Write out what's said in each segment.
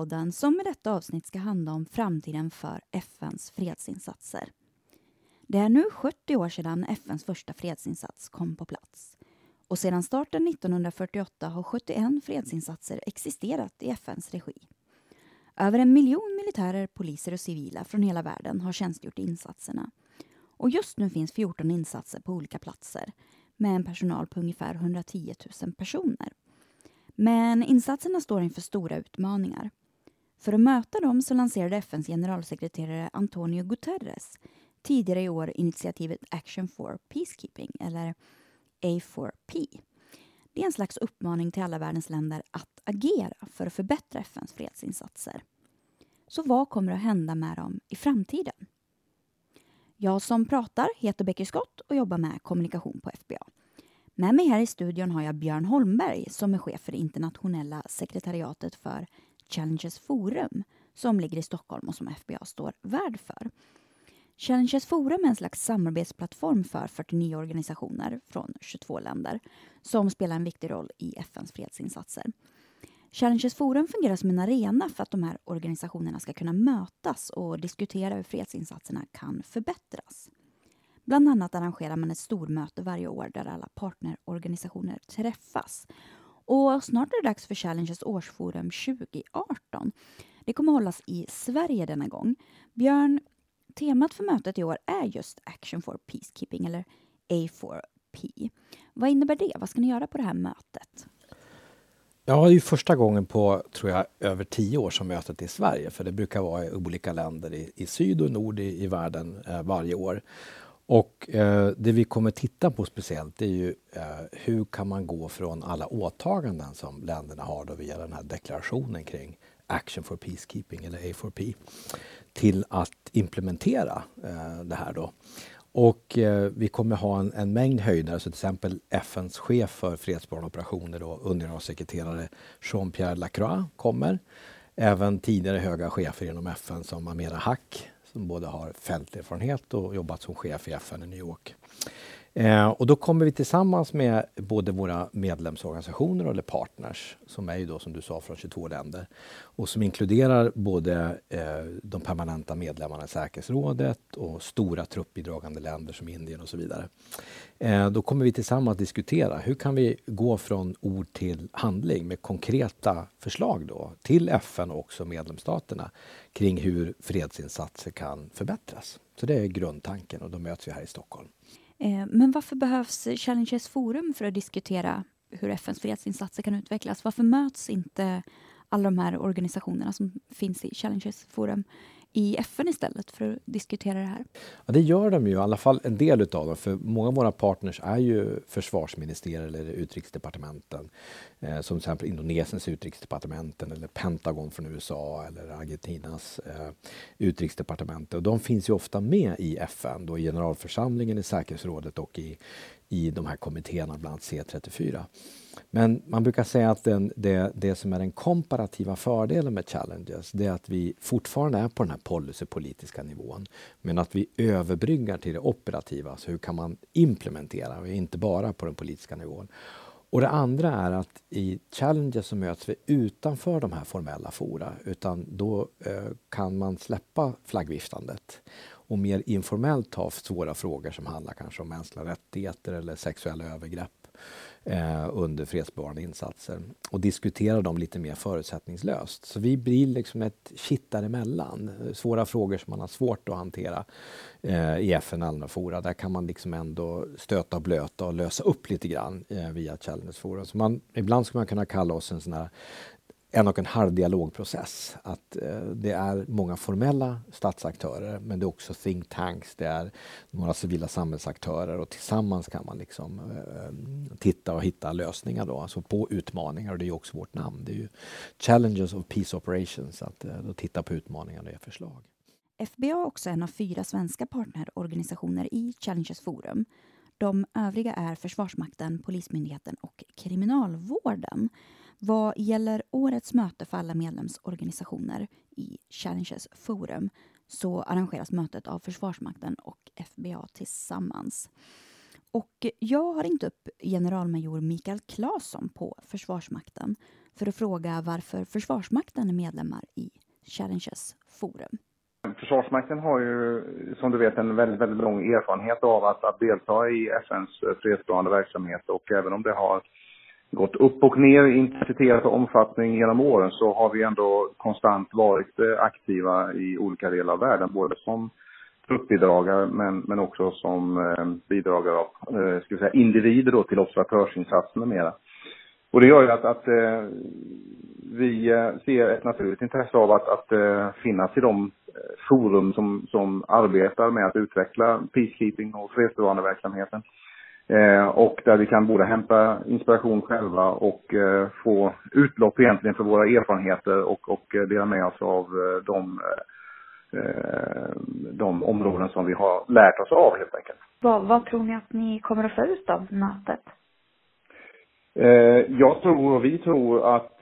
FN-podden som i detta avsnitt ska handla om framtiden för FNs fredsinsatser. Det är nu 70 år sedan FNs första fredsinsats kom på plats. Och sedan starten 1948 har 71 fredsinsatser existerat i FNs regi. Över en miljon militärer, poliser och civila från hela världen har tjänstgjort i insatserna. Och just nu finns 14 insatser på olika platser med en personal på ungefär 110 000 personer. Men insatserna står inför stora utmaningar. För att möta dem så lanserade FNs generalsekreterare Antonio Guterres tidigare i år initiativet Action for Peacekeeping, eller A4P. Det är en slags uppmaning till alla världens länder att agera för att förbättra FNs fredsinsatser. Så vad kommer att hända med dem i framtiden? Jag som pratar heter Becky Scott och jobbar med kommunikation på FBA. Med mig här i studion har jag Björn Holmberg som är chef för det internationella sekretariatet för Challenges Forum som ligger i Stockholm och som FBA står värd för. Challenges Forum är en slags samarbetsplattform för 49 organisationer från 22 länder som spelar en viktig roll i FNs fredsinsatser. Challenges Forum fungerar som en arena för att de här organisationerna ska kunna mötas och diskutera hur fredsinsatserna kan förbättras. Bland annat arrangerar man ett stormöte varje år där alla partnerorganisationer träffas. Och snart är det dags för Challenges årsforum 2018. Det kommer hållas i Sverige denna gång. Björn, temat för mötet i år är just Action for Peacekeeping, eller A4P. Vad innebär det? Vad ska ni göra på det här mötet? Ja, det är första gången på, tror jag, över tio år som mötet är i Sverige. För det brukar vara i olika länder i, i syd och nord i, i världen eh, varje år. Och eh, det vi kommer titta på speciellt är ju eh, hur kan man gå från alla åtaganden som länderna har då via den här deklarationen kring Action for Peacekeeping eller A4P till att implementera eh, det här då. Och eh, vi kommer ha en, en mängd höjdare, så till exempel FNs chef för fredsbevarande operationer och undergeneralsekreterare Jean-Pierre Lacroix kommer. Även tidigare höga chefer inom FN som Amira Hack som både har fälterfarenhet och jobbat som chef i FN i New York. Eh, och då kommer vi tillsammans med både våra medlemsorganisationer eller partners, som är ju då som du sa från 22 länder, och som inkluderar både eh, de permanenta medlemmarna i säkerhetsrådet och stora truppbidragande länder som Indien och så vidare. Eh, då kommer vi tillsammans diskutera hur kan vi gå från ord till handling med konkreta förslag då till FN och också medlemsstaterna kring hur fredsinsatser kan förbättras. Så det är grundtanken och då möts vi här i Stockholm. Eh, men varför behövs Challenges Forum för att diskutera hur FNs fredsinsatser kan utvecklas? Varför möts inte alla de här organisationerna som finns i Challenges Forum i FN istället för att diskutera det här? Ja, det gör de ju, i alla fall en del utav dem. För många av våra partners är ju försvarsministerier eller utrikesdepartementen. Eh, som till exempel Indonesiens utrikesdepartementen eller Pentagon från USA eller Argentinas eh, utrikesdepartement. Och de finns ju ofta med i FN, då i generalförsamlingen, i säkerhetsrådet och i, i de här kommittéerna, bland annat C34. Men man brukar säga att den, det, det som är den komparativa fördelen med Challenges, det är att vi fortfarande är på den här policypolitiska nivån, men att vi överbryggar till det operativa. Så hur kan man implementera, Vi är inte bara på den politiska nivån. Och det andra är att i Challenges så möts vi utanför de här formella fora, utan då eh, kan man släppa flaggviftandet och mer informellt ta svåra frågor som handlar kanske om mänskliga rättigheter eller sexuella övergrepp eh, under fredsbevarande insatser och diskutera dem lite mer förutsättningslöst. Så vi blir liksom ett kitt däremellan. Svåra frågor som man har svårt att hantera eh, i FN allmänna fora. Där kan man liksom ändå stöta och blöta och lösa upp lite grann eh, via Challenge forum. Så man, ibland skulle man kunna kalla oss en sån här en och en halv dialogprocess. Att eh, det är många formella statsaktörer men det är också think tanks, det är några civila samhällsaktörer och tillsammans kan man liksom eh, titta och hitta lösningar då, alltså på utmaningar och det är också vårt namn. Det är ju Challenges of Peace Operations, att eh, titta på utmaningar och ge förslag. FBA är också en av fyra svenska partnerorganisationer i Challenges forum. De övriga är Försvarsmakten, Polismyndigheten och Kriminalvården. Vad gäller årets möte för alla medlemsorganisationer i Challenges forum så arrangeras mötet av Försvarsmakten och FBA tillsammans. Och jag har ringt upp generalmajor Mikael Claesson på Försvarsmakten för att fråga varför Försvarsmakten är medlemmar i Challenges forum. Försvarsmakten har ju, som du vet, en väldigt, väldigt lång erfarenhet av att, att delta i FNs fredsbevarande verksamhet och även om det har gått upp och ner i intensitet och omfattning genom åren så har vi ändå konstant varit eh, aktiva i olika delar av världen, både som truppbidragare men, men också som eh, bidragare av eh, ska vi säga, individer då till observatörsinsatser med mera. Och det gör ju att, att eh, vi eh, ser ett naturligt intresse av att, att eh, finnas i de eh, forum som, som arbetar med att utveckla peacekeeping och fredsbevarande verksamheten. Eh, och där vi kan både hämta inspiration själva och eh, få utlopp egentligen för våra erfarenheter och, och eh, dela med oss av eh, de, eh, de områden som vi har lärt oss av helt enkelt. Vad, vad tror ni att ni kommer att få ut av mötet? Eh, jag tror och vi tror att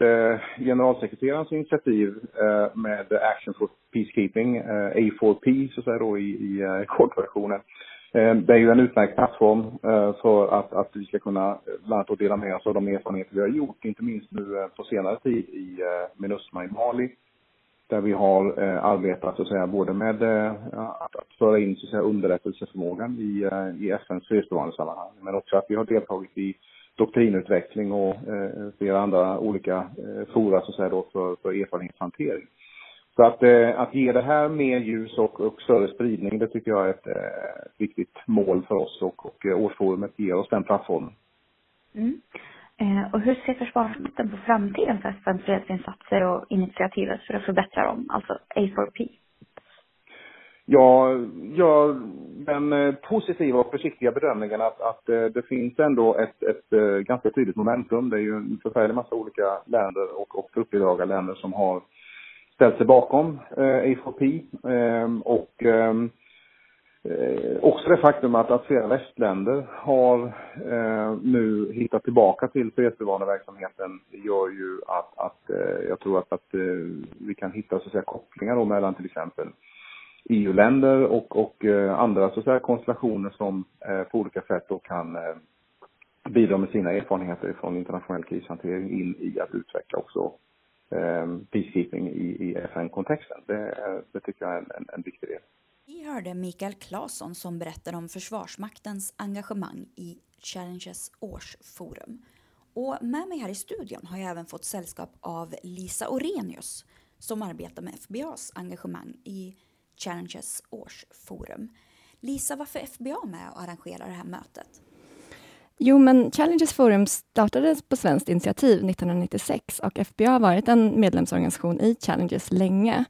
generalsekreterarens initiativ med Action for Peacekeeping, A4P så att säga då i, i kortversionen, Eh, det är ju en utmärkt plattform eh, för att, att vi ska kunna eh, bland annat dela med oss av de erfarenheter vi har gjort, inte minst nu på senare tid i Minusma i Mali. Där vi har arbetat så att säga både med att, att föra in så att säga underrättelseförmågan i, i FNs fredsbevarande sammanhang, men också att vi har deltagit i doktrinutveckling och flera andra olika fora så att säga då för, för erfarenhetshantering. Så att, eh, att ge det här mer ljus och, och större spridning, det tycker jag är ett, eh, ett viktigt mål för oss och, och eh, årsforumet ger oss den plattformen. Mm. Eh, och hur ser Försvarsmakten på framtiden för FNs fredsinsatser och initiativet för att förbättra dem, alltså A4P? Jag gör den positiva och försiktiga bedömningen att, att det finns ändå ett, ett ganska tydligt momentum. Det är ju en förfärlig massa olika länder och, och truppbidragarländer som har ställt sig bakom eh, A4P ehm, och ehm, eh, också det faktum att, att flera västländer har eh, nu hittat tillbaka till fredsbevarande verksamheten gör ju att, att eh, jag tror att, att eh, vi kan hitta så att säga, kopplingar då mellan till exempel EU-länder och, och eh, andra så att säga, konstellationer som eh, på olika sätt då kan eh, bidra med sina erfarenheter från internationell krishantering in i att utveckla också Ehm, peacekeeping i, i FN-kontexten. Det, det, tycker jag är en, en, viktig del. Vi hörde Mikael Claesson som berättade om Försvarsmaktens engagemang i Challenges årsforum. Och med mig här i studion har jag även fått sällskap av Lisa Orenius som arbetar med FBAs engagemang i Challenges årsforum. Lisa, varför är FBA med och arrangerar det här mötet? Jo, men Challenges Forum startades på svenskt initiativ 1996 och FBA har varit en medlemsorganisation i Challenges länge.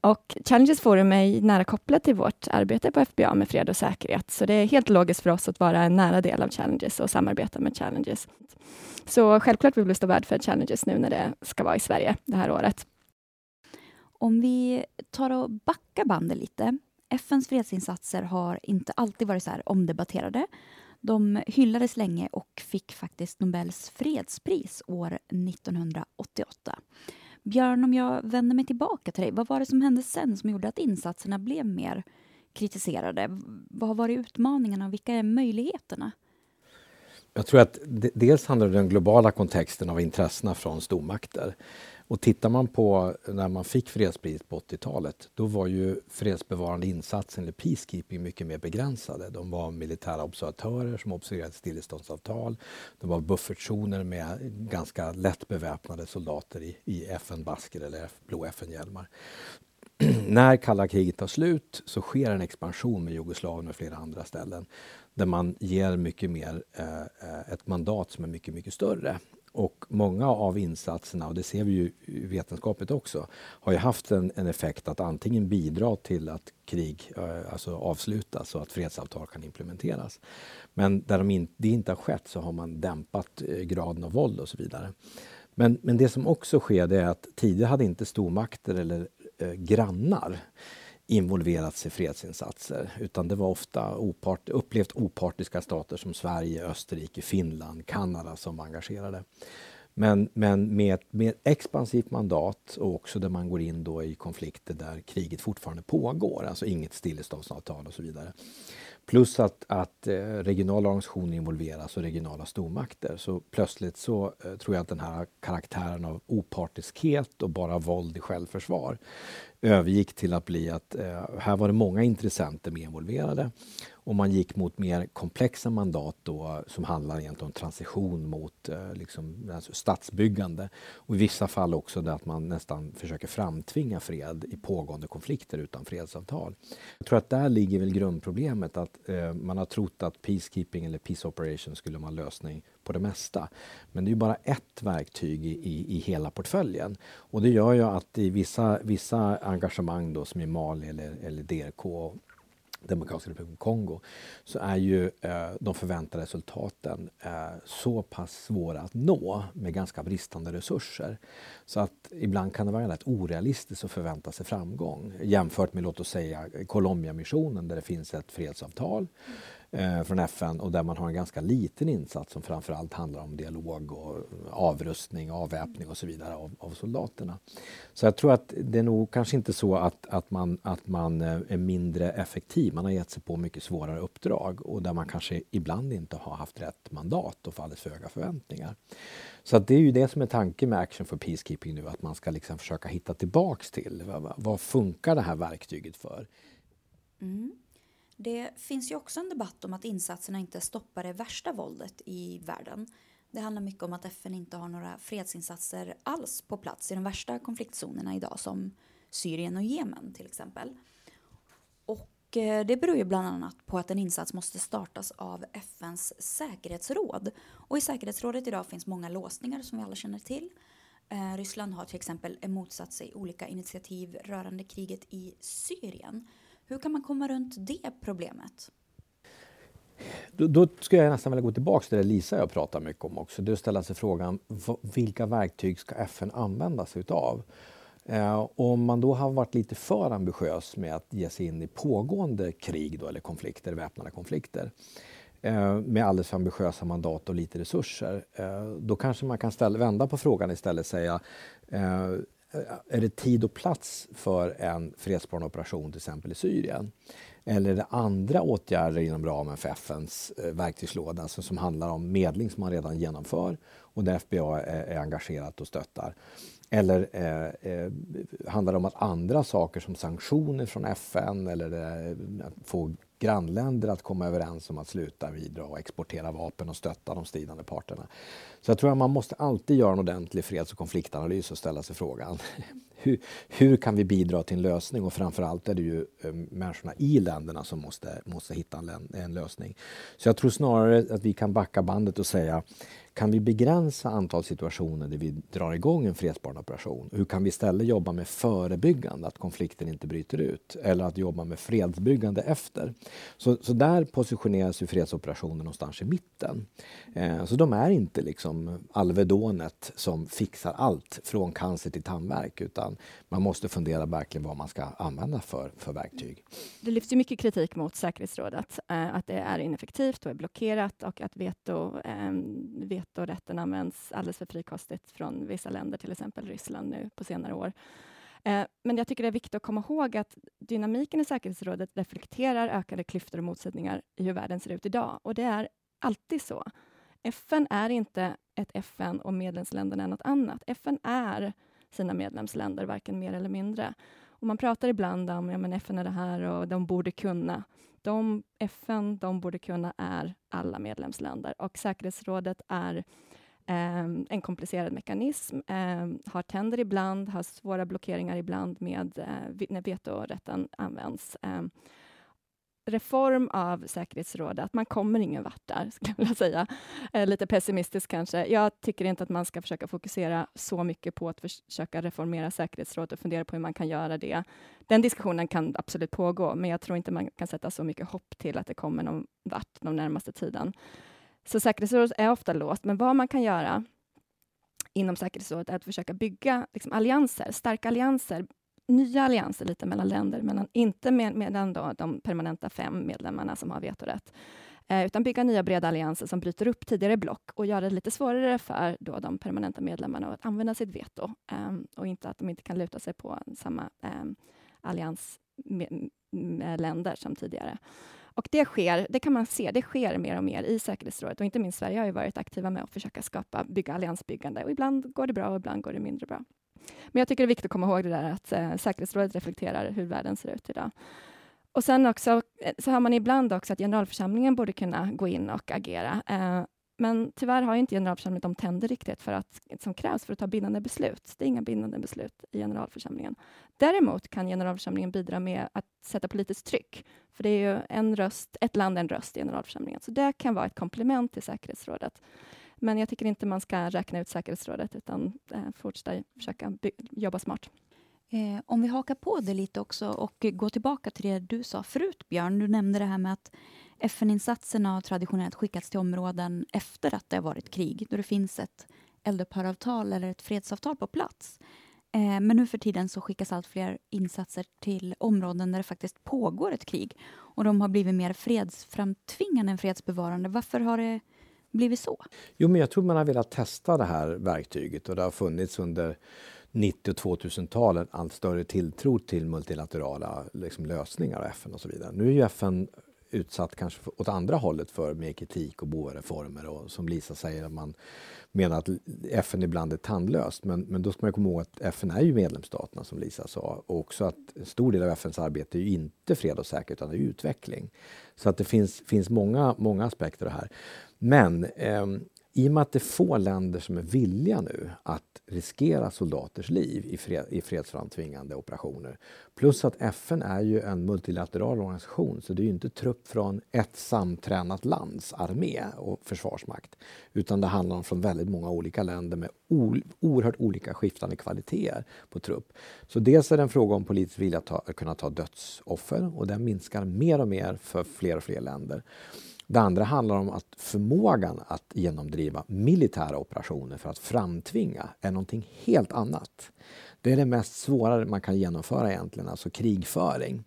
Och Challenges Forum är nära kopplat till vårt arbete på FBA med fred och säkerhet, så det är helt logiskt för oss att vara en nära del av Challenges och samarbeta med Challenges. Så självklart vill vi stå värd för Challenges nu när det ska vara i Sverige det här året. Om vi tar och backar bandet lite. FNs fredsinsatser har inte alltid varit så här omdebatterade de hyllades länge och fick faktiskt Nobels fredspris år 1988. Björn, om jag vänder mig tillbaka till dig, vad var det som hände sen som gjorde att insatserna blev mer kritiserade? Vad har varit utmaningarna och vilka är möjligheterna? Jag tror att dels handlar det om den globala kontexten av intressena från stormakter. Och tittar man på när man fick fredspriset på 80-talet, då var ju fredsbevarande insatsen, eller peacekeeping, mycket mer begränsade. De var militära observatörer som observerade stilleståndsavtal. De var buffertzoner med ganska lätt beväpnade soldater i, i FN-basker eller blå FN-hjälmar. när kalla kriget tar slut så sker en expansion med Jugoslavien och flera andra ställen där man ger mycket mer eh, eh, ett mandat som är mycket, mycket större. Och många av insatserna, och det ser vi ju vetenskapligt också, har ju haft en, en effekt att antingen bidra till att krig eh, alltså avslutas och att fredsavtal kan implementeras. Men där de in, det inte har skett så har man dämpat eh, graden av våld och så vidare. Men, men det som också sker det är att tidigare hade inte stormakter eller eh, grannar involverats i fredsinsatser utan det var ofta opart, upplevt opartiska stater som Sverige, Österrike, Finland, Kanada som engagerade. Men, men med ett mer expansivt mandat och också där man går in då i konflikter där kriget fortfarande pågår, alltså inget stilleståndsavtal och så vidare. Plus att, att eh, regionala organisationer involveras och regionala stormakter. Så plötsligt så eh, tror jag att den här karaktären av opartiskhet och bara våld i självförsvar övergick till att bli att eh, här var det många intressenter med involverade och man gick mot mer komplexa mandat då, som handlar egentligen om transition mot eh, liksom, alltså statsbyggande Och i vissa fall också det att man nästan försöker framtvinga fred i pågående konflikter utan fredsavtal. Jag tror att där ligger väl grundproblemet att eh, man har trott att peacekeeping eller peace operation skulle vara en lösning på det mesta. Men det är bara ett verktyg i, i, i, hela portföljen. Och det gör ju att i vissa, vissa engagemang då, som i Mali eller, eller DRK Demokratiska republiken Kongo, så är ju eh, de förväntade resultaten eh, så pass svåra att nå med ganska bristande resurser. Så att ibland kan det vara rätt orealistiskt att förvänta sig framgång jämfört med låt oss säga Colombia-missionen där det finns ett fredsavtal Eh, från FN och där man har en ganska liten insats som framförallt handlar om dialog och eh, avrustning, avväpning och så vidare av, av, soldaterna. Så jag tror att det är nog kanske inte så att, att, man, att man eh, är mindre effektiv. Man har gett sig på mycket svårare uppdrag och där man kanske ibland inte har haft rätt mandat och fallit för höga förväntningar. Så att det är ju det som är tanken med Action for Peacekeeping nu, att man ska liksom försöka hitta tillbaks till vad, vad funkar det här verktyget för? Mm. Det finns ju också en debatt om att insatserna inte stoppar det värsta våldet i världen. Det handlar mycket om att FN inte har några fredsinsatser alls på plats i de värsta konfliktzonerna idag som Syrien och Jemen till exempel. Och eh, det beror ju bland annat på att en insats måste startas av FNs säkerhetsråd. Och i säkerhetsrådet idag finns många låsningar som vi alla känner till. Eh, Ryssland har till exempel motsatt sig olika initiativ rörande kriget i Syrien. Hur kan man komma runt det problemet? Då, då skulle jag nästan vilja gå tillbaka till det Lisa och jag pratar mycket om också. Det är att ställa sig frågan vilka verktyg ska FN använda sig utav? Eh, om man då har varit lite för ambitiös med att ge sig in i pågående krig då, eller konflikter, väpnade konflikter eh, med alldeles för ambitiösa mandat och lite resurser, eh, då kanske man kan ställa, vända på frågan istället och säga eh, Eh, är det tid och plats för en fredsbevarande operation till exempel i Syrien? Eller är det andra åtgärder inom ramen för FNs eh, verktygslåda alltså som handlar om medling som man redan genomför och där FBA är, engagerat och stöttar? Eller eh, eh, handlar det om att andra saker som sanktioner från FN eller eh, få grannländer att komma överens om att sluta bidra och exportera vapen och stötta de stridande parterna. Så jag tror att man måste alltid göra en ordentlig freds och konfliktanalys och ställa sig frågan hur, hur kan vi bidra till en lösning? Och framförallt är det ju eh, människorna i länderna som måste, måste hitta en, en lösning. Så jag tror snarare att vi kan backa bandet och säga kan vi begränsa antal situationer där vi drar igång en fredsbevarande operation? Hur kan vi istället jobba med förebyggande, att konflikten inte bryter ut? Eller att jobba med fredsbyggande efter? Så, så där positioneras ju fredsoperationen någonstans i mitten. Eh, så de är inte liksom Alvedonet som fixar allt från cancer till tandvärk utan man måste fundera verkligen vad man ska använda för, för verktyg. Det lyfts ju mycket kritik mot säkerhetsrådet, eh, att det är ineffektivt och är blockerat och att veto, eh, vetorätten används alldeles för frikostigt från vissa länder, till exempel Ryssland nu på senare år. Eh, men jag tycker det är viktigt att komma ihåg att dynamiken i säkerhetsrådet reflekterar ökade klyftor och motsättningar i hur världen ser ut idag. Och det är alltid så. FN är inte ett FN och medlemsländerna är något annat. FN är sina medlemsländer, varken mer eller mindre. Och man pratar ibland om ja, men FN är det här och de borde kunna. De FN de borde kunna är alla medlemsländer och säkerhetsrådet är eh, en komplicerad mekanism, eh, har tänder ibland, har svåra blockeringar ibland med eh, när vetorätten används. Ehm, Reform av säkerhetsrådet, att man kommer ingen vart där, skulle jag vilja säga. Eh, lite pessimistiskt kanske. Jag tycker inte att man ska försöka fokusera så mycket på att försöka reformera säkerhetsrådet och fundera på hur man kan göra det. Den diskussionen kan absolut pågå, men jag tror inte man kan sätta så mycket hopp till att det kommer någon vart den närmaste tiden. Så säkerhetsrådet är ofta låst, men vad man kan göra inom säkerhetsrådet är att försöka bygga liksom, allianser, starka allianser nya allianser lite mellan länder, men inte med, mellan då de permanenta fem medlemmarna som har vetorätt, eh, utan bygga nya breda allianser som bryter upp tidigare block och göra det lite svårare för då de permanenta medlemmarna att använda sitt veto eh, och inte att de inte kan luta sig på samma eh, allians med, med länder som tidigare. Och det sker, det kan man se, det sker mer och mer i säkerhetsrådet och inte minst Sverige har ju varit aktiva med att försöka skapa, bygga alliansbyggande och ibland går det bra och ibland går det mindre bra. Men jag tycker det är viktigt att komma ihåg det där att eh, säkerhetsrådet reflekterar hur världen ser ut idag. Och sen också eh, så hör man ibland också att generalförsamlingen borde kunna gå in och agera. Eh, men tyvärr har inte generalförsamlingen de tänder riktigt för att, som krävs för att ta bindande beslut. Det är inga bindande beslut i generalförsamlingen. Däremot kan generalförsamlingen bidra med att sätta politiskt tryck. För det är ju en röst, ett land, en röst i generalförsamlingen. Så det kan vara ett komplement till säkerhetsrådet. Men jag tycker inte man ska räkna ut säkerhetsrådet utan eh, fortsätta försöka jobba smart. Eh, om vi hakar på det lite också och går tillbaka till det du sa förut, Björn. Du nämnde det här med att FN-insatserna har traditionellt skickats till områden efter att det har varit krig, då det finns ett eldupphöravtal eller ett fredsavtal på plats. Eh, men nu för tiden så skickas allt fler insatser till områden där det faktiskt pågår ett krig och de har blivit mer fredsframtvingande än fredsbevarande. Varför har det blivit så? Jo, men jag tror man har velat testa det här verktyget och det har funnits under 90 och 2000-talen allt större tilltro till multilaterala liksom, lösningar av FN och så vidare. Nu är ju FN utsatt kanske åt andra hållet för mer kritik och boareformer och som Lisa säger att man menar att FN ibland är tandlöst. Men, men då ska man komma ihåg att FN är ju medlemsstaterna som Lisa sa och också att en stor del av FNs arbete är ju inte fred och säkerhet utan det är utveckling. Så att det finns, finns många, många aspekter av det här. Men eh, i och med att det är få länder som är villiga nu att riskera soldaters liv i, fred, i fredsframtvingande operationer. Plus att FN är ju en multilateral organisation så det är ju inte trupp från ett samtränat lands armé och försvarsmakt. Utan det handlar om från väldigt många olika länder med oerhört olika skiftande kvaliteter på trupp. Så dels är det en fråga om politisk vilja att, ta, att kunna ta dödsoffer och den minskar mer och mer för fler och fler länder. Det andra handlar om att förmågan att genomdriva militära operationer för att framtvinga är någonting helt annat. Det är det mest svåra man kan genomföra egentligen, alltså krigföring.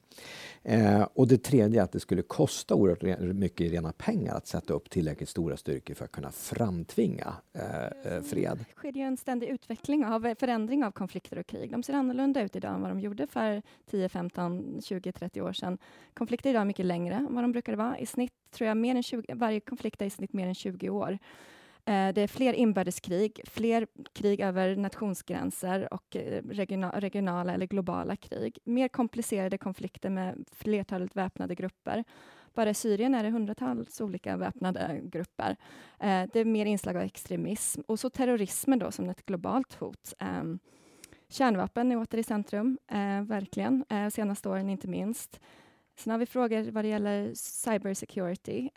Eh, och det tredje att det skulle kosta oerhört mycket i rena pengar att sätta upp tillräckligt stora styrkor för att kunna framtvinga eh, eh fred. Det sker ju en ständig utveckling av eh, förändring av konflikter och krig. De ser annorlunda ut idag än vad de gjorde för 10, 15, 20, 30 år sedan. Konflikter idag är mycket längre än vad de brukade vara. I snitt tror jag mer än 20, varje konflikt är i snitt mer än 20 år. Eh, det är fler inbördeskrig, fler krig över nationsgränser och eh, regionala eller globala krig. Mer komplicerade konflikter med flertalet väpnade grupper. Bara i Syrien är det hundratals olika väpnade grupper. Eh, det är mer inslag av extremism och så terrorismen då som ett globalt hot. Ehm, kärnvapen är åter i centrum, verkligen, senaste åren inte minst. Sen har vi frågor vad det gäller cybersecurity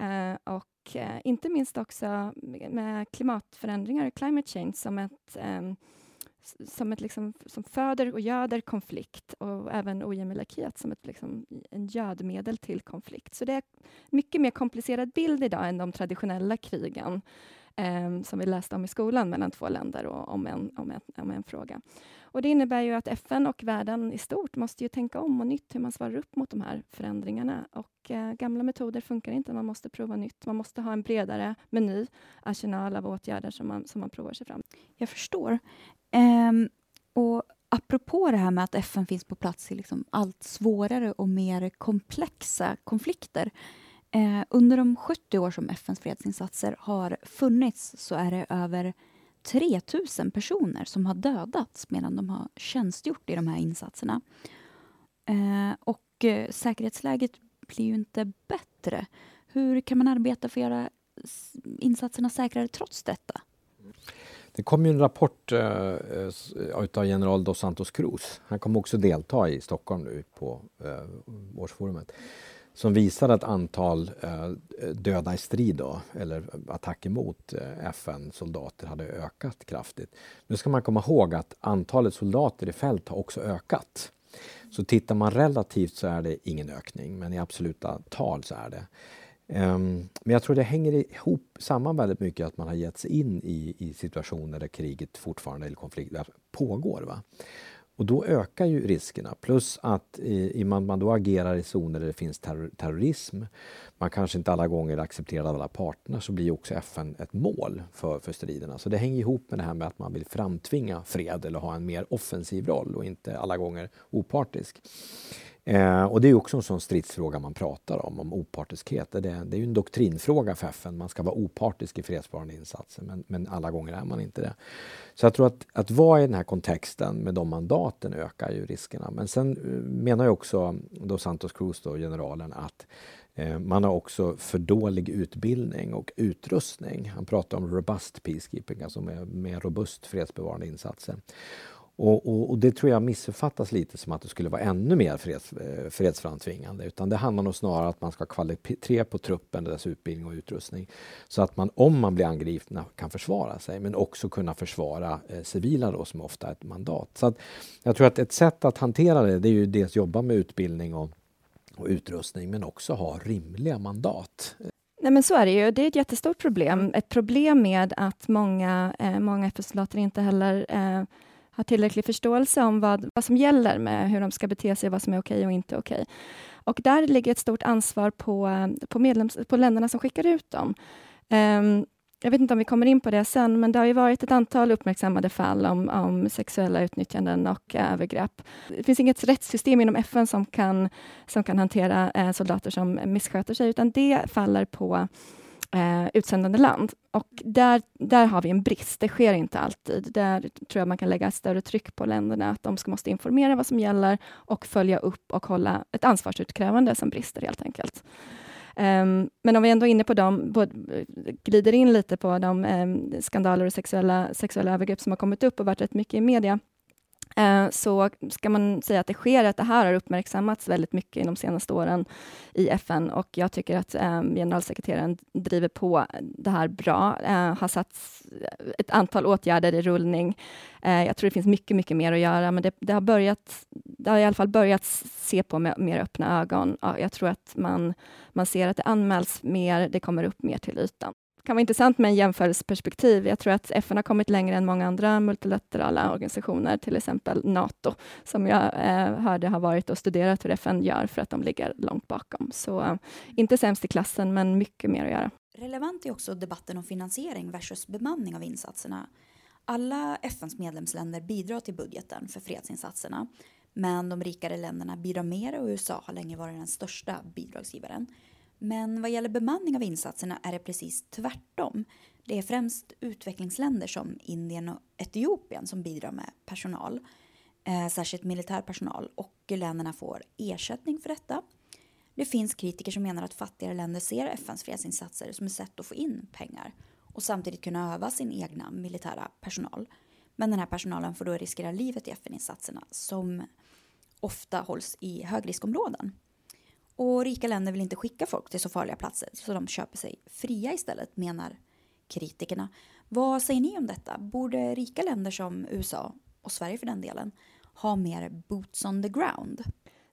och och eh, inte minst också med klimatförändringar, climate change, som ett, eh, som, ett liksom, som föder och göder konflikt och även ojämlikhet som ett liksom, en gödmedel till konflikt. Så det är mycket mer komplicerad bild idag än de traditionella krigen eh, som vi läste om i skolan mellan två länder och om en, om en, om en fråga. Och det innebär ju att FN och världen i stort måste ju tänka om och nytt hur man svarar upp mot de här förändringarna. Och eh, gamla metoder funkar inte, man måste prova nytt. Man måste ha en bredare meny, arsenal av åtgärder som man, som man provar sig fram. Jag förstår. Um, och apropå det här med att FN finns på plats i liksom allt svårare och mer komplexa konflikter. Eh, under de 70 år som FNs fredsinsatser har funnits så är det över 3000 personer som har dödats medan de har tjänstgjort i de här insatserna. Eh, och eh, säkerhetsläget blir ju inte bättre. Hur kan man arbeta för att göra insatserna säkrare trots detta? Det kom ju en rapport uh, av general Dos Santos Cruz. Han kommer också delta i Stockholm nu på uh, årsforumet som visar att antal eh, döda i strid, då, eller attacker mot eh, FN-soldater, hade ökat kraftigt. Nu ska man komma ihåg att antalet soldater i fält har också ökat. Så tittar man relativt så är det ingen ökning, men i absoluta tal så är det. Um, men jag tror det hänger ihop samman väldigt mycket att man har gett sig in i, i situationer där kriget fortfarande, eller konflikt, pågår. Va? Och då ökar ju riskerna. Plus att i, i man, man då agerar i zoner där det finns terror, terrorism, man kanske inte alla gånger accepterar alla parterna, så blir också FN ett mål för, för striderna. Så det hänger ihop med det här med att man vill framtvinga fred eller ha en mer offensiv roll och inte alla gånger opartisk. Eh, och det är också en sån stridsfråga man pratar om, om opartiskhet. Det, det är ju en doktrinfråga för FN. Man ska vara opartisk i fredsbevarande insatser, men, men, alla gånger är man inte det. Så jag tror att, att vara i den här kontexten med de mandaten ökar ju riskerna. Men sen eh, menar ju också då Santos Cruz, då, generalen, att eh, man har också för dålig utbildning och utrustning. Han pratar om robust peacekeeping, alltså med, med robust fredsbevarande insatser. Och, och, och, det tror jag missuppfattas lite som att det skulle vara ännu mer freds, eh, fredsframtvingande. Utan det handlar nog snarare om att man ska ha kvalitet på truppen, dess utbildning och utrustning. Så att man, om man blir angripna, kan försvara sig. Men också kunna försvara eh, civila då, som ofta är ett mandat. Så att jag tror att ett sätt att hantera det, det är ju dels jobba med utbildning och, och utrustning, men också ha rimliga mandat. Nej, men så är det ju. Det är ett jättestort problem. Ett problem med att många, eh, många FN-soldater inte heller eh, har tillräcklig förståelse om vad, vad som gäller med hur de ska bete sig, vad som är okej och inte okej. Och där ligger ett stort ansvar på, på, medlems, på länderna som skickar ut dem. Um, jag vet inte om vi kommer in på det sen, men det har ju varit ett antal uppmärksammade fall om, om sexuella utnyttjanden och eh, övergrepp. Det finns inget rättssystem inom FN som kan, som kan hantera eh, soldater som missköter sig, utan det faller på eh, utsändande land. Och där, där har vi en brist. Det sker inte alltid. Där tror jag man kan lägga ett större tryck på länderna, att de ska måste informera vad som gäller och följa upp och hålla ett ansvarsutkrävande som brister helt enkelt. Um, men om vi ändå är inne på dem, både, glider in lite på de um, skandaler och sexuella, sexuella övergrepp som har kommit upp och varit rätt mycket i media, Eh, så ska man säga att det sker, att det här har uppmärksammats väldigt mycket i de senaste åren i FN och jag tycker att eh, generalsekreteraren driver på det här bra, eh, har satt ett antal åtgärder i rullning. Eh, jag tror det finns mycket, mycket mer att göra, men det, det, har börjat, det har i alla fall börjat se på med mer öppna ögon. Jag tror att man, man ser att det anmäls mer, det kommer upp mer till ytan kan vara intressant med en jämförelseperspektiv. Jag tror att FN har kommit längre än många andra multilaterala organisationer, till exempel Nato, som jag eh, hörde har varit och studerat hur FN gör för att de ligger långt bakom. Så eh, inte sämst i klassen, men mycket mer att göra. Relevant är också debatten om finansiering versus bemanning av insatserna. Alla FNs medlemsländer bidrar till budgeten för fredsinsatserna, men de rikare länderna bidrar mer och USA har länge varit den största bidragsgivaren. Men vad gäller bemanning av insatserna är det precis tvärtom. Det är främst utvecklingsländer som Indien och Etiopien som bidrar med personal, eh, särskilt militär personal, och länderna får ersättning för detta. Det finns kritiker som menar att fattigare länder ser FNs fredsinsatser som ett sätt att få in pengar och samtidigt kunna öva sin egna militära personal. Men den här personalen får då riskera livet i FN-insatserna som ofta hålls i högriskområden. Och rika länder vill inte skicka folk till så farliga platser så de köper sig fria istället, menar kritikerna. Vad säger ni om detta? Borde rika länder som USA, och Sverige för den delen, ha mer boots on the ground?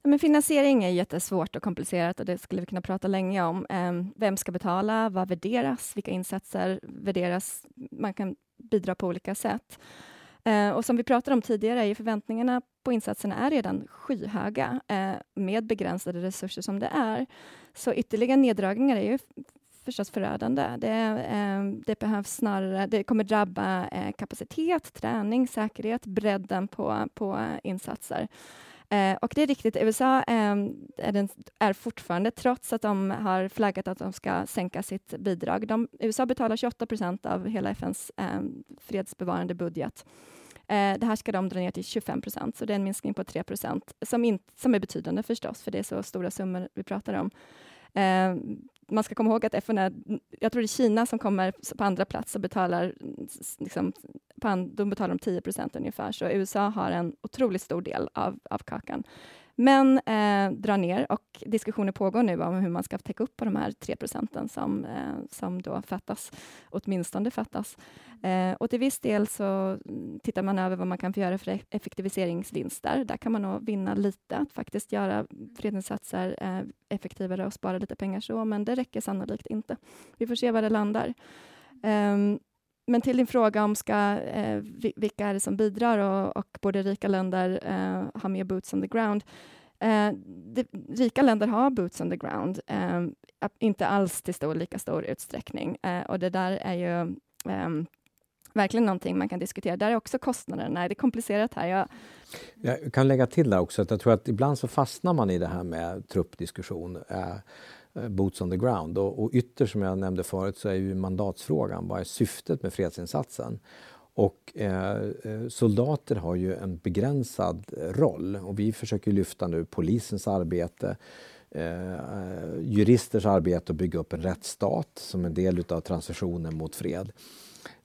Men finansiering är jättesvårt och komplicerat och det skulle vi kunna prata länge om. Ehm, vem ska betala? Vad värderas? Vilka insatser värderas? Man kan bidra på olika sätt. Eh, och som vi pratade om tidigare är förväntningarna på insatserna är redan skyhöga eh, med begränsade resurser som det är. Så ytterligare neddragningar är ju förstås förödande. Det, eh, det behövs snarare, det kommer drabba eh, kapacitet, träning, säkerhet, bredden på, på insatser. Eh, och det är riktigt, USA eh, är, den, är, fortfarande, trots att de har flaggat att de ska sänka sitt bidrag, de, USA betalar 28 procent av hela FNs eh, fredsbevarande budget. Eh, det här ska de dra ner till 25 procent, så det är en minskning på 3 procent, som, som är betydande förstås, för det är så stora summor vi pratar om. Ehm, man ska komma ihåg att FN är, jag tror det är Kina som kommer på andra plats och betalar, liksom, an, de betalar 10 procent ungefär, så USA har en otroligt stor del av, av kakan. Men eh, drar ner och diskussioner pågår nu om hur man ska täcka upp på de här 3 procenten som, eh, som då fattas, åtminstone fattas. Eh, och till viss del så mm, tittar man över vad man kan få göra för e-, effektiviseringsvinster. Där kan man nog vinna lite, att faktiskt göra fredsinsatser eh, effektivare och spara lite pengar så, men det räcker sannolikt inte. Vi får se var det landar. Um, men till din fråga om ska, eh, vilka är det som bidrar och, och borde rika länder eh, ha mer boots on the ground? Eh, det, rika länder har boots on the ground, eh, inte alls till stor, lika stor utsträckning. Eh, och det där är ju ehm, verkligen någonting man kan diskutera. Där är också kostnaderna, det är komplicerat här. Jag... jag kan lägga till där också att jag tror att ibland så fastnar man i det här med truppdiskussion. Eh, Eh, boots on the ground. Och, och ytterst, som jag nämnde förut, så är ju mandatsfrågan, vad är syftet med fredsinsatsen? Och eh, eh, soldater har ju en begränsad eh, roll och vi försöker lyfta nu polisens arbete, eh, eh juristers arbete att bygga upp en rättsstat som en del av transitionen mot fred.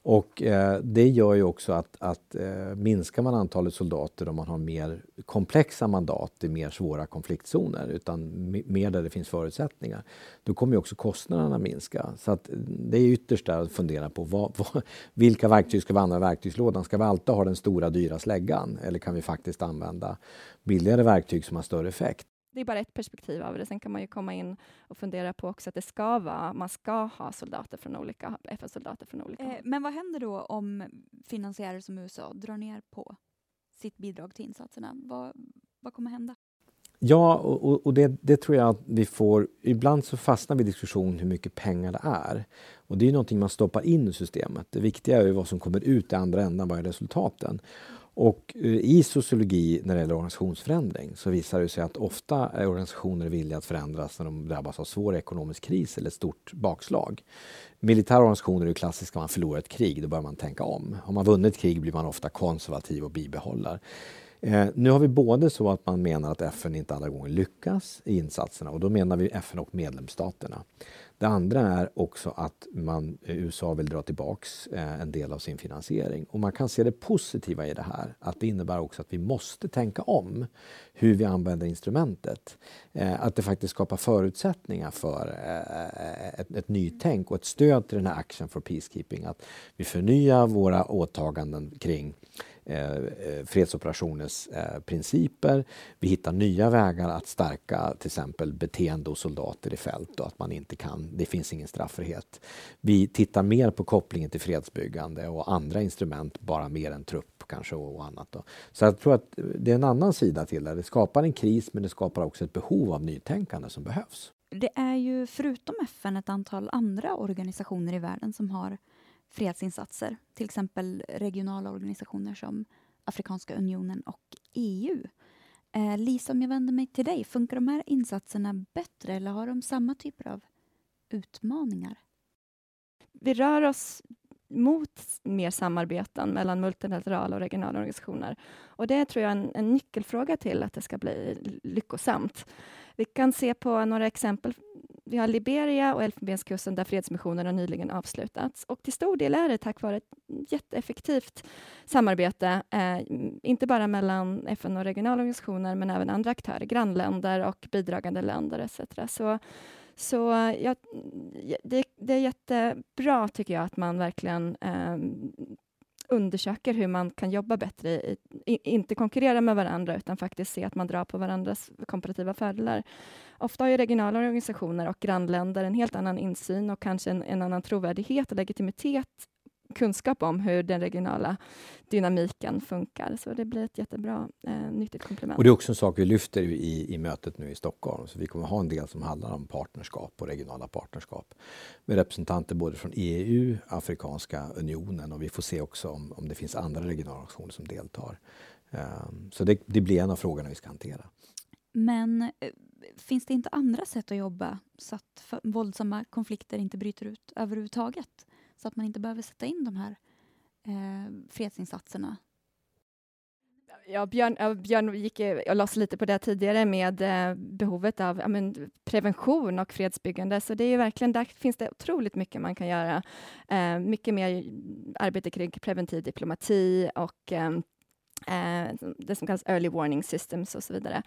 Och eh, det gör ju också att, att eh, minskar man antalet soldater om man har mer komplexa mandat i mer svåra konfliktzoner, utan mer där det finns förutsättningar, då kommer ju också kostnaderna minska. Så att eh, det är ytterst där att fundera på vad, vad, vilka verktyg ska vi använda i verktygslådan? Ska vi alltid ha den stora dyra släggan eller kan vi faktiskt använda billigare verktyg som har större effekt? Det är bara ett perspektiv av det. Sen kan man ju komma in och fundera på också att det ska vara, man ska ha soldater från olika, FN-soldater från olika eh, Men vad händer då om finansiärer som USA drar ner på sitt bidrag till insatserna? Vad, vad kommer hända? Ja, och, och det, det, tror jag att vi får... Ibland så fastnar vi i diskussion hur mycket pengar det är. Och det är någonting man stoppar in i systemet. Det viktiga är vad som kommer ut i andra änden, vad är resultaten? Och eh, i sociologi när det gäller organisationsförändring så visar det sig att ofta är organisationer villiga att förändras när de drabbas av svår ekonomisk kris eller stort bakslag. Militära organisationer är klassiska, man förlorar ett krig, då börjar man tänka om. Har man vunnit krig blir man ofta konservativ och bibehåller. Eh, nu har vi både så att man menar att FN inte alla gånger lyckas i insatserna och då menar vi FN och medlemsstaterna. Det andra är också att man, eh, USA vill dra tillbaks eh, en del av sin finansiering. Och man kan se det positiva i det här, att det innebär också att vi måste tänka om hur vi använder instrumentet. Eh, att det faktiskt skapar förutsättningar för ett, ett nytänk och ett stöd till den här Action for Peacekeeping. Att vi förnyar våra åtaganden kring Eh, eh fredsoperationers eh, principer. Vi hittar nya vägar att stärka till exempel beteende hos soldater i fält och att man inte kan, det finns ingen straffrihet. Vi tittar mer på kopplingen till fredsbyggande och andra instrument, bara mer än trupp kanske och annat. Då. Så jag tror att det är en annan sida till det. Det skapar en kris men det skapar också ett behov av nytänkande som behövs. Det är ju förutom FN ett antal andra organisationer i världen som har fredsinsatser, till exempel regionala organisationer som Afrikanska unionen och EU. Eh, Lisa, om jag vänder mig till dig, funkar de här insatserna bättre eller har de samma typer av utmaningar? Vi rör oss mot mer samarbeten mellan multilaterala och regionala organisationer. Och det tror jag är en, en nyckelfråga till att det ska bli lyckosamt. Vi kan se på några exempel vi har Liberia och Elfenbenskusten där fredsmissionen har nyligen avslutats. Och till stor del är det tack vare ett jätteeffektivt samarbete, eh, inte bara mellan FN och regionala organisationer, men även andra aktörer, grannländer och bidragande länder etc. Så, så ja, det, det, är jättebra, tycker jag, att man verkligen eh, undersöker hur man kan jobba bättre, i, inte konkurrera med varandra, utan faktiskt se att man drar på varandras komparativa fördelar. Ofta har ju regionala organisationer och grannländer en helt annan insyn och kanske en, en annan trovärdighet och legitimitet kunskap om hur den regionala dynamiken funkar. Så det blir ett jättebra eh, nyttigt komplement. Och det är också en sak vi lyfter i, i mötet nu i Stockholm. Så vi kommer ha en del som handlar om partnerskap och regionala partnerskap med representanter både från EU, Afrikanska unionen och vi får se också om, om det finns andra regionala organisationer som deltar. Um, så det, det blir en av frågorna vi ska hantera. Men eh, finns det inte andra sätt att jobba så att våldsamma konflikter inte bryter ut överhuvudtaget? Så att man inte behöver sätta in de här eh, fredsinsatserna. Ja, Björn, Björn gick och lade lite på det tidigare med eh, behovet av ja, men, prevention och fredsbyggande. Så det är verkligen, där finns det otroligt mycket man kan göra. Eh, mycket mer arbete kring preventiv diplomati och eh, eh det som kallas early warning systems och så vidare.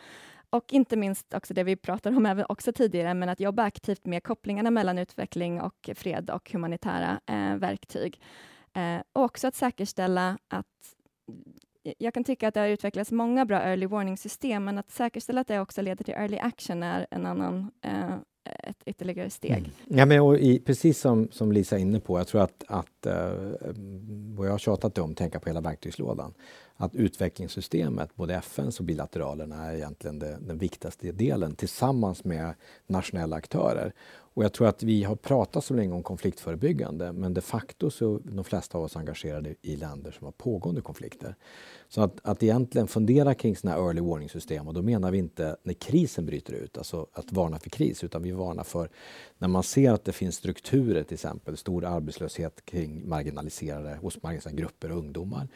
Och inte minst också det vi pratade om även också tidigare, men att jobba aktivt med kopplingarna mellan utveckling och fred och humanitära eh, verktyg. Eh, och också att säkerställa att jag kan tycka att det har utvecklats många bra early warning-system, men att säkerställa att det också leder till early action är en annan, eh, ett ytterligare steg. Mm. Ja, men och i, precis som, som Lisa är inne på, jag tror att, att eh, vad jag har tjatat om, tänka på hela verktygslådan, att utvecklingssystemet, både FNs och bilateralerna, är egentligen det, den viktigaste delen tillsammans med nationella aktörer. Och jag tror att vi har pratat så länge om konfliktförebyggande men de facto så är de flesta av oss engagerade i länder som har pågående konflikter. Så att, att egentligen fundera kring sådana här early warning system och då menar vi inte när krisen bryter ut, alltså att varna för kris, utan vi varnar för när man ser att det finns strukturer, till exempel stor arbetslöshet kring marginaliserade, hos marginaliserade grupper och ungdomar.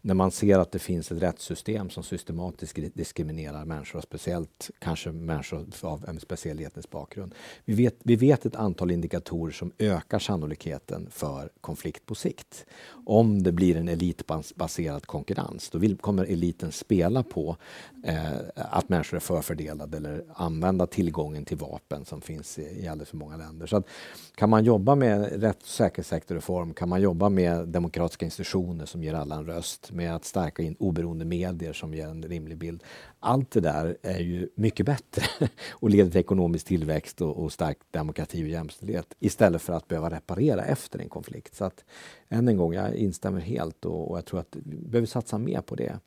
När man ser att det finns ett rättssystem som systematiskt diskriminerar människor, speciellt kanske människor av en speciell etnisk bakgrund. Vi vet, vi vet ett antal indikatorer som ökar sannolikheten för konflikt på sikt. Om det blir en elitbaserad konkurrens, då vill, kommer eliten spela på eh, att människor är förfördelade eller använda tillgången till vapen som finns i, i alldeles för många länder. Så att, kan man jobba med rätt säkerhetssektorreform, kan man jobba med demokratiska institutioner som ger alla en röst, med att stärka in oberoende medier som ger en rimlig bild. Allt det där är ju mycket bättre och leder till ekonomisk tillväxt och, och stark demokrati och jämställdhet istället för att behöva reparera efter en konflikt. Så att än en gång, jag instämmer helt och, och jag tror att vi behöver satsa mer på det.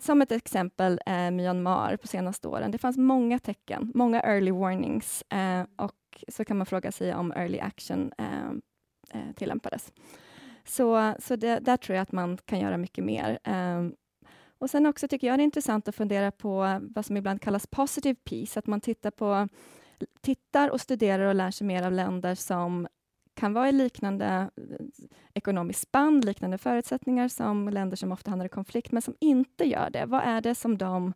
Som ett exempel eh, Myanmar på senaste åren. Det fanns många tecken, många early warnings eh, och så kan man fråga sig om early action eh, eh tillämpades. Så, så det, där tror jag att man kan göra mycket mer. Eh, och sen också tycker jag det är intressant att fundera på vad som ibland kallas positive peace, att man tittar på tittar och studerar och lär sig mer av länder som kan vara i liknande eh, ekonomiskt spann, liknande förutsättningar som länder som ofta hamnar i konflikt, men som inte gör det. Vad är det som de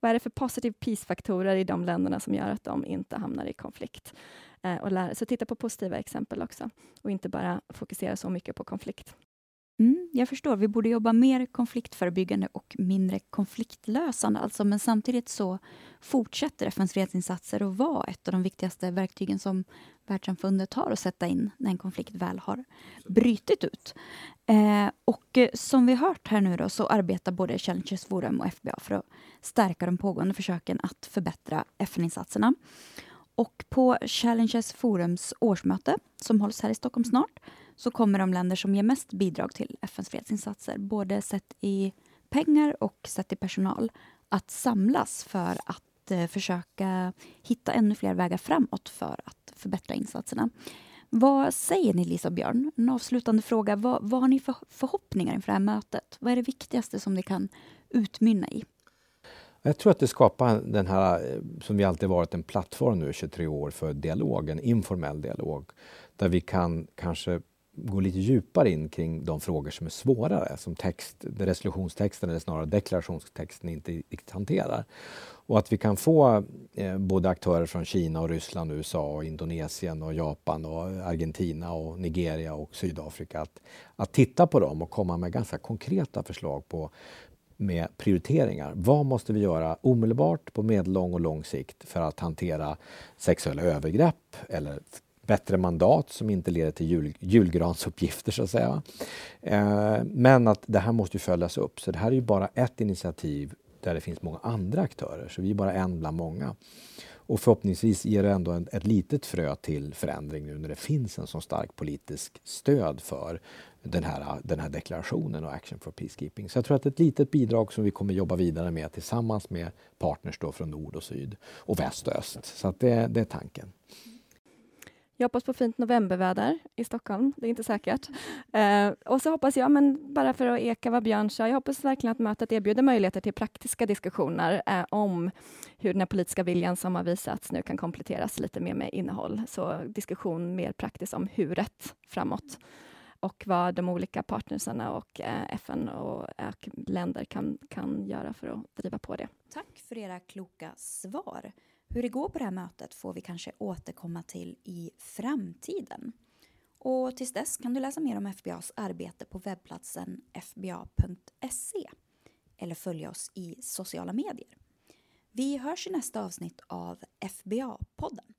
vad är det för positive peace-faktorer i de länderna som gör att de inte hamnar i konflikt? Eh, och lära, så titta på positiva exempel också och inte bara fokusera så mycket på konflikt. Mm, jag förstår. Vi borde jobba mer konfliktförebyggande och mindre konfliktlösande. Alltså, men samtidigt så fortsätter FNs fredsinsatser att vara ett av de viktigaste verktygen som världssamfundet har att sätta in när en konflikt väl har brutit ut. Eh, och eh, som vi hört här nu då, så arbetar både Challenges Forum och FBA för att stärka de pågående försöken att förbättra FN-insatserna. Och på Challenges Forums årsmöte, som hålls här i Stockholm snart, så kommer de länder som ger mest bidrag till FNs fredsinsatser, både sett i pengar och sett i personal, att samlas för att eh, försöka hitta ännu fler vägar framåt för att förbättra insatserna. Vad säger ni, Lisa och Björn? En avslutande fråga. Vad, vad har ni för förhoppningar inför det här mötet? Vad är det viktigaste som det kan utmynna i? Jag tror att det skapar den här, eh, som vi alltid varit, en plattform nu i 23 år för dialog, en informell dialog. Där vi kan kanske gå lite djupare in kring de frågor som är svårare, som text, resolutionstexten eller snarare deklarationstexten inte riktigt hanterar. Och att vi kan få eh, både aktörer från Kina, och Ryssland, USA, och Indonesien, och Japan, och Argentina, och Nigeria och Sydafrika att, att titta på dem och komma med ganska konkreta förslag på med prioriteringar. Vad måste vi göra omedelbart på medellång och lång sikt för att hantera sexuella övergrepp eller bättre mandat som inte leder till jul, julgransuppgifter så att säga. Eh, men att det här måste följas upp. Så det här är ju bara ett initiativ där det finns många andra aktörer. Så vi är bara en bland många. Och förhoppningsvis ger det ändå ett litet frö till förändring nu när det finns en så stark politisk stöd för den här, den här deklarationen och Action for Peacekeeping. Så jag tror att ett litet bidrag som vi kommer jobba vidare med tillsammans med partners då från nord och syd och väst och öst. Så att det, det är tanken. Jag hoppas på fint novemberväder i Stockholm, det är inte säkert. Eh, och så hoppas jag, men bara för att eka vad Björn sa, jag hoppas verkligen att mötet erbjuder möjligheter till praktiska diskussioner eh, om hur den politiska viljan som har visats nu kan kompletteras lite mer med innehåll. Så diskussion mer praktiskt om huret framåt och vad de olika partnersarna och eh, FN och, och länder kan, kan göra för att driva på det. Tack för era kloka svar. Hur det går på det här mötet får vi kanske återkomma till i framtiden. Och tills dess kan du läsa mer om FBAs arbete på webbplatsen fba.se eller följa oss i sociala medier. Vi hörs i nästa avsnitt av FBA-podden.